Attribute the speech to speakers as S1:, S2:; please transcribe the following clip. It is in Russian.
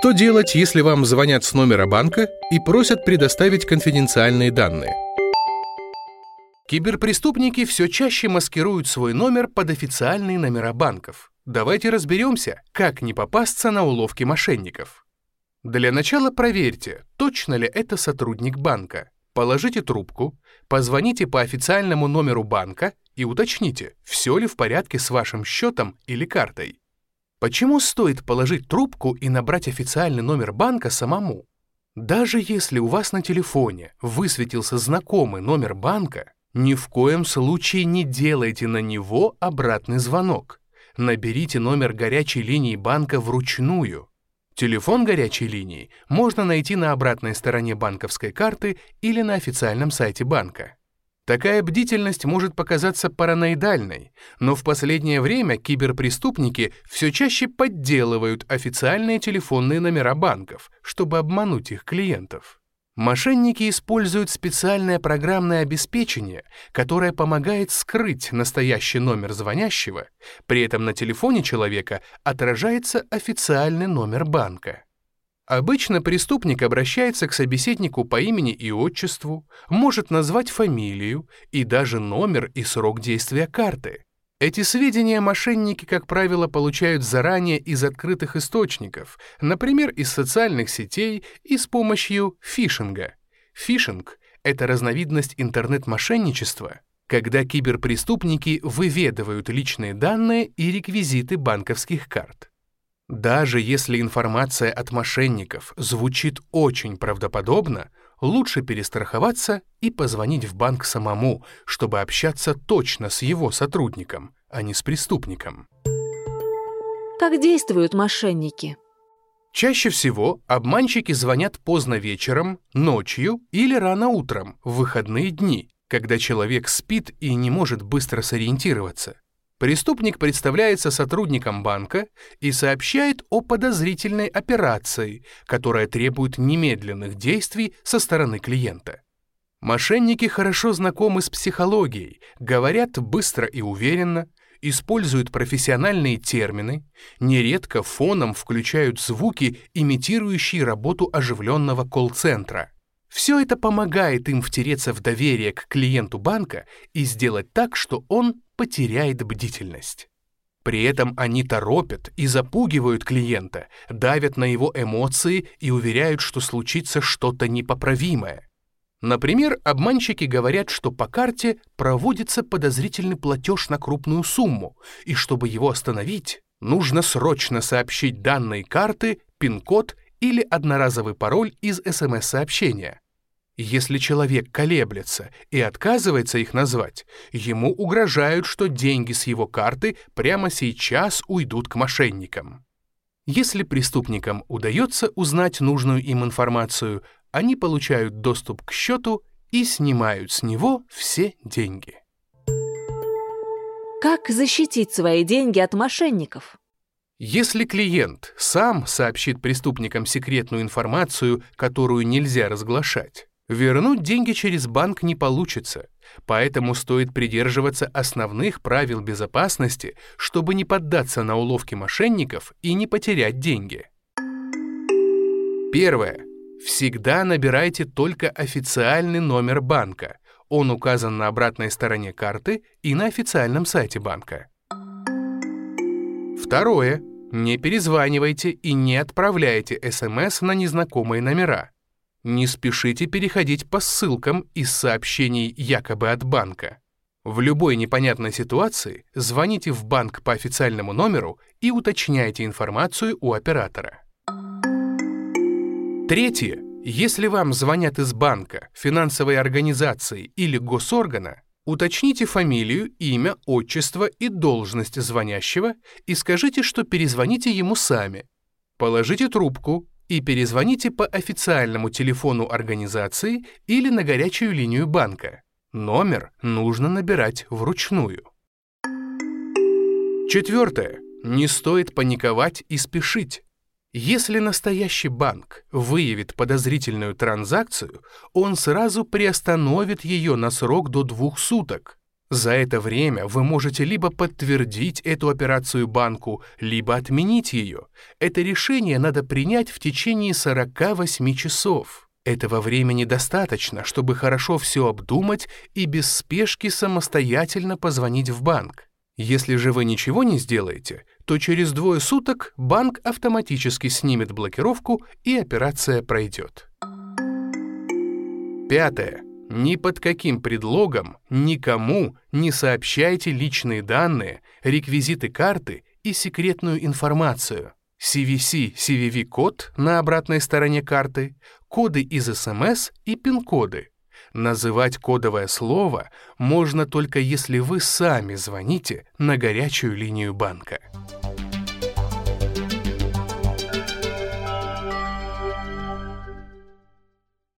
S1: Что делать, если вам звонят с номера банка и просят предоставить конфиденциальные данные? Киберпреступники все чаще маскируют свой номер под официальные номера банков. Давайте разберемся, как не попасться на уловки мошенников. Для начала проверьте, точно ли это сотрудник банка. Положите трубку, позвоните по официальному номеру банка и уточните, все ли в порядке с вашим счетом или картой. Почему стоит положить трубку и набрать официальный номер банка самому? Даже если у вас на телефоне высветился знакомый номер банка, ни в коем случае не делайте на него обратный звонок. Наберите номер горячей линии банка вручную. Телефон горячей линии можно найти на обратной стороне банковской карты или на официальном сайте банка. Такая бдительность может показаться параноидальной, но в последнее время киберпреступники все чаще подделывают официальные телефонные номера банков, чтобы обмануть их клиентов. Мошенники используют специальное программное обеспечение, которое помогает скрыть настоящий номер звонящего, при этом на телефоне человека отражается официальный номер банка. Обычно преступник обращается к собеседнику по имени и отчеству, может назвать фамилию и даже номер и срок действия карты. Эти сведения мошенники, как правило, получают заранее из открытых источников, например, из социальных сетей и с помощью фишинга. Фишинг — это разновидность интернет-мошенничества, когда киберпреступники выведывают личные данные и реквизиты банковских карт. Даже если информация от мошенников звучит очень правдоподобно, лучше перестраховаться и позвонить в банк самому, чтобы общаться точно с его сотрудником, а не с преступником.
S2: Как действуют мошенники?
S1: Чаще всего обманщики звонят поздно вечером, ночью или рано утром, в выходные дни, когда человек спит и не может быстро сориентироваться. Преступник представляется сотрудником банка и сообщает о подозрительной операции, которая требует немедленных действий со стороны клиента. Мошенники хорошо знакомы с психологией, говорят быстро и уверенно, используют профессиональные термины, нередко фоном включают звуки, имитирующие работу оживленного колл-центра. Все это помогает им втереться в доверие к клиенту банка и сделать так, что он потеряет бдительность. При этом они торопят и запугивают клиента, давят на его эмоции и уверяют, что случится что-то непоправимое. Например, обманщики говорят, что по карте проводится подозрительный платеж на крупную сумму, и чтобы его остановить, нужно срочно сообщить данные карты, пин-код или одноразовый пароль из СМС-сообщения. Если человек колеблется и отказывается их назвать, ему угрожают, что деньги с его карты прямо сейчас уйдут к мошенникам. Если преступникам удается узнать нужную им информацию, они получают доступ к счету и снимают с него все деньги.
S2: Как защитить свои деньги от мошенников?
S1: Если клиент сам сообщит преступникам секретную информацию, которую нельзя разглашать, Вернуть деньги через банк не получится, поэтому стоит придерживаться основных правил безопасности, чтобы не поддаться на уловки мошенников и не потерять деньги. Первое. Всегда набирайте только официальный номер банка. Он указан на обратной стороне карты и на официальном сайте банка. Второе. Не перезванивайте и не отправляйте СМС на незнакомые номера. Не спешите переходить по ссылкам из сообщений якобы от банка. В любой непонятной ситуации звоните в банк по официальному номеру и уточняйте информацию у оператора. Третье. Если вам звонят из банка, финансовой организации или госоргана, уточните фамилию, имя, отчество и должность звонящего и скажите, что перезвоните ему сами. Положите трубку, и перезвоните по официальному телефону организации или на горячую линию банка. Номер нужно набирать вручную. Четвертое. Не стоит паниковать и спешить. Если настоящий банк выявит подозрительную транзакцию, он сразу приостановит ее на срок до двух суток. За это время вы можете либо подтвердить эту операцию банку, либо отменить ее. Это решение надо принять в течение 48 часов. Этого времени достаточно, чтобы хорошо все обдумать и без спешки самостоятельно позвонить в банк. Если же вы ничего не сделаете, то через двое суток банк автоматически снимет блокировку и операция пройдет. Пятое. Ни под каким предлогом никому не сообщайте личные данные, реквизиты карты и секретную информацию. CVC, CVV-код на обратной стороне карты, коды из СМС и пин-коды. Называть кодовое слово можно только если вы сами звоните на горячую линию банка.